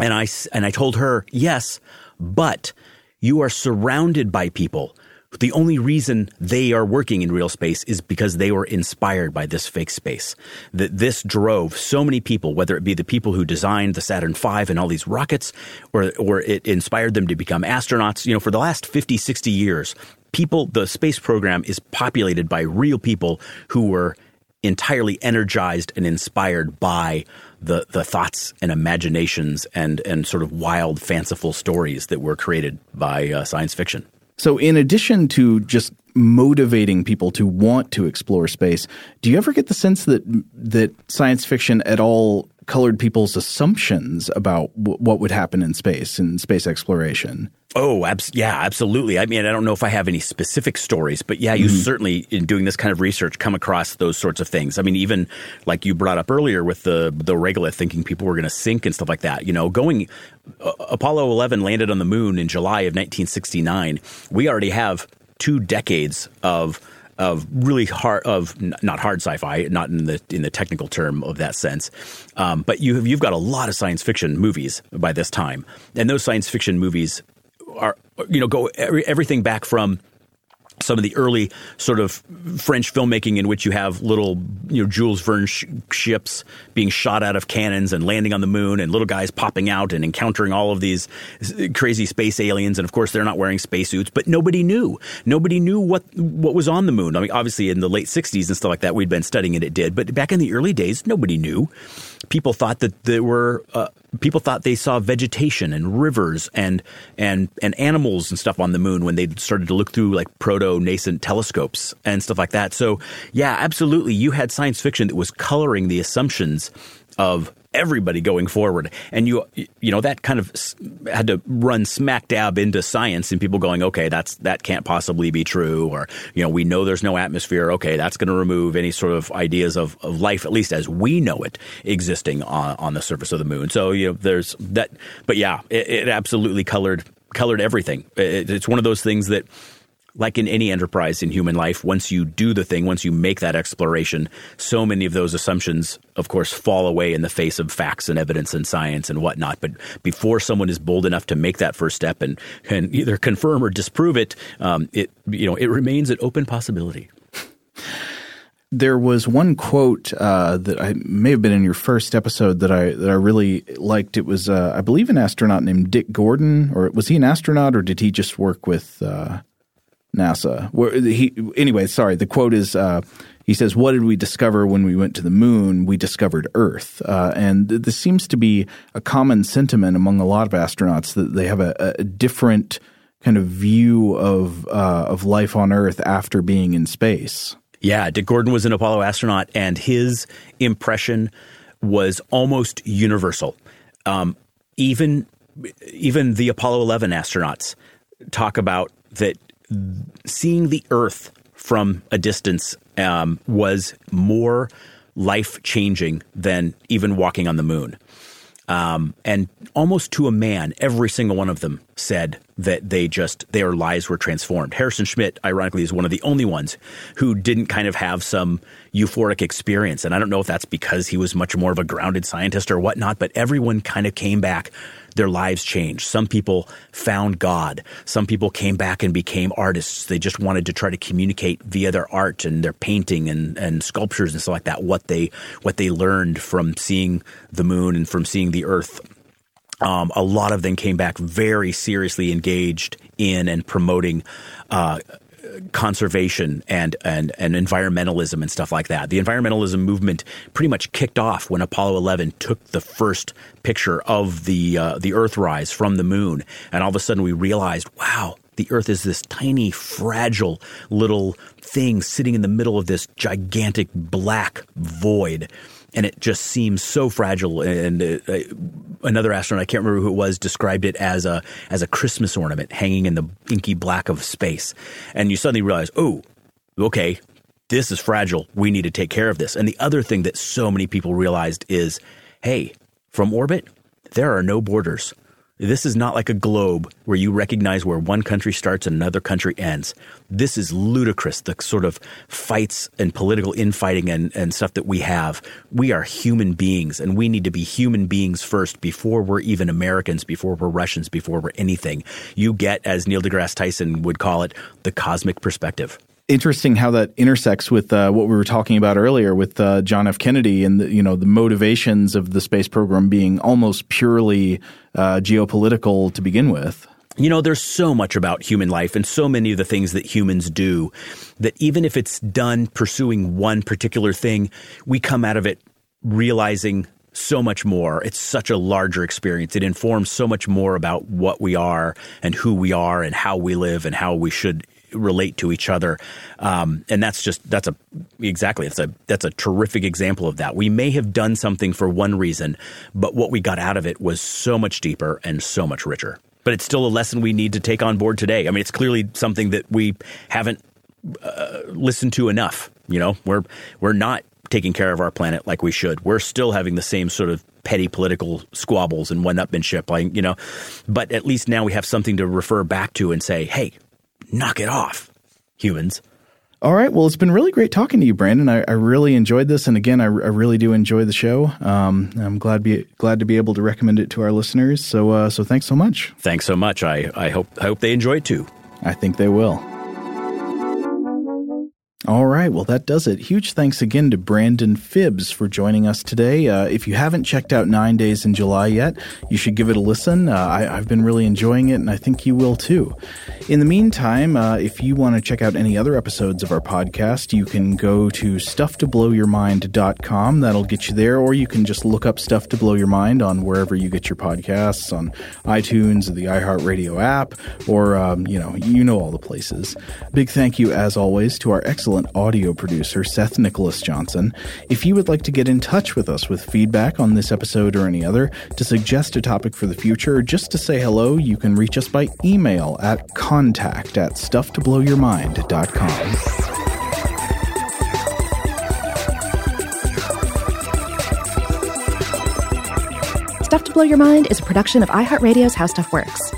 And I and I told her, "Yes, but you are surrounded by people. The only reason they are working in real space is because they were inspired by this fake space. That this drove so many people, whether it be the people who designed the Saturn V and all these rockets, or or it inspired them to become astronauts. You know, for the last 50, 60 years, people the space program is populated by real people who were entirely energized and inspired by the the thoughts and imaginations and and sort of wild fanciful stories that were created by uh, science fiction. So, in addition to just motivating people to want to explore space, do you ever get the sense that that science fiction at all colored people's assumptions about w- what would happen in space and space exploration. Oh, abs- yeah, absolutely. I mean, I don't know if I have any specific stories, but yeah, you mm-hmm. certainly, in doing this kind of research, come across those sorts of things. I mean, even like you brought up earlier with the the regolith, thinking people were going to sink and stuff like that. You know, going uh, Apollo 11 landed on the moon in July of 1969. We already have two decades of of really hard of not hard sci-fi, not in the in the technical term of that sense, um, but you have, you've got a lot of science fiction movies by this time, and those science fiction movies are you know go every, everything back from some of the early sort of French filmmaking in which you have little, you know, Jules Verne sh- ships being shot out of cannons and landing on the moon and little guys popping out and encountering all of these crazy space aliens. And of course, they're not wearing spacesuits, but nobody knew. Nobody knew what, what was on the moon. I mean, obviously in the late 60s and stuff like that, we'd been studying it, it did. But back in the early days, nobody knew. People thought that there were, uh, people thought they saw vegetation and rivers and and and animals and stuff on the moon when they started to look through like proto nascent telescopes and stuff like that. So yeah, absolutely, you had science fiction that was coloring the assumptions of everybody going forward. And you you know that kind of had to run smack dab into science and people going, okay, that's that can't possibly be true, or you know we know there's no atmosphere. Okay, that's going to remove any sort of ideas of, of life, at least as we know it, existing on, on the surface of the moon. So you know there's that, but yeah, it, it absolutely colored colored everything. It, it's one of those things that like in any enterprise in human life, once you do the thing, once you make that exploration, so many of those assumptions, of course, fall away in the face of facts and evidence and science and whatnot. But before someone is bold enough to make that first step and can either confirm or disprove it, um, it you know it remains an open possibility. There was one quote uh, that I may have been in your first episode that I that I really liked. It was, uh, I believe, an astronaut named Dick Gordon, or was he an astronaut, or did he just work with? Uh, NASA. Where he anyway, sorry. The quote is uh, he says, "What did we discover when we went to the moon? We discovered Earth." Uh, and this seems to be a common sentiment among a lot of astronauts that they have a, a different kind of view of uh, of life on Earth after being in space. Yeah, Dick Gordon was an Apollo astronaut, and his impression was almost universal. Um, even even the Apollo 11 astronauts talk about that seeing the Earth from a distance um, was more life changing than even walking on the moon. Um, and almost to a man, every single one of them said that they just their lives were transformed. Harrison Schmitt, ironically, is one of the only ones who didn't kind of have some euphoric experience. And I don't know if that's because he was much more of a grounded scientist or whatnot, but everyone kind of came back their lives changed. Some people found God. Some people came back and became artists. They just wanted to try to communicate via their art and their painting and, and sculptures and stuff like that what they what they learned from seeing the moon and from seeing the earth um, a lot of them came back very seriously engaged in and promoting uh, conservation and, and, and environmentalism and stuff like that. The environmentalism movement pretty much kicked off when Apollo 11 took the first picture of the uh, the Earthrise from the moon, and all of a sudden we realized, wow, the Earth is this tiny, fragile little thing sitting in the middle of this gigantic black void and it just seems so fragile. And uh, uh, another astronaut, I can't remember who it was, described it as a as a Christmas ornament hanging in the inky black of space. And you suddenly realize, oh, okay, this is fragile. We need to take care of this. And the other thing that so many people realized is, hey, from orbit, there are no borders. This is not like a globe where you recognize where one country starts and another country ends. This is ludicrous, the sort of fights and political infighting and, and stuff that we have. We are human beings and we need to be human beings first before we're even Americans, before we're Russians, before we're anything. You get, as Neil deGrasse Tyson would call it, the cosmic perspective interesting how that intersects with uh, what we were talking about earlier with uh, John F. Kennedy and the, you know the motivations of the space program being almost purely uh, geopolitical to begin with. You know, there's so much about human life and so many of the things that humans do that even if it's done pursuing one particular thing, we come out of it realizing so much more. It's such a larger experience. It informs so much more about what we are and who we are and how we live and how we should relate to each other. Um, and that's just that's a exactly it's a that's a terrific example of that. We may have done something for one reason, but what we got out of it was so much deeper and so much richer. But it's still a lesson we need to take on board today. I mean, it's clearly something that we haven't uh, listened to enough. You know, we're we're not taking care of our planet like we should. We're still having the same sort of petty political squabbles and one-upmanship, like you know. But at least now we have something to refer back to and say, "Hey, knock it off, humans." All right. Well, it's been really great talking to you, Brandon. I, I really enjoyed this, and again, I, I, really do enjoy the show. Um, I'm glad be glad to be able to recommend it to our listeners. So, uh, so thanks so much. Thanks so much. I I hope I hope they enjoy it too. I think they will. All right, well, that does it. Huge thanks again to Brandon Fibbs for joining us today. Uh, if you haven't checked out Nine Days in July yet, you should give it a listen. Uh, I, have been really enjoying it, and I think you will too. In the meantime, uh, if you want to check out any other episodes of our podcast, you can go to stufftoblowyourmind.com. That'll get you there, or you can just look up Stuff to Blow Your Mind on wherever you get your podcasts, on iTunes or the iHeartRadio app, or, um, you know, you know all the places. Big thank you, as always, to our excellent excellent audio producer, Seth Nicholas Johnson. If you would like to get in touch with us with feedback on this episode or any other, to suggest a topic for the future, or just to say hello, you can reach us by email at contact at stufftoblowyourmind.com. Stuff to Blow Your Mind is a production of iHeartRadio's How Stuff Works.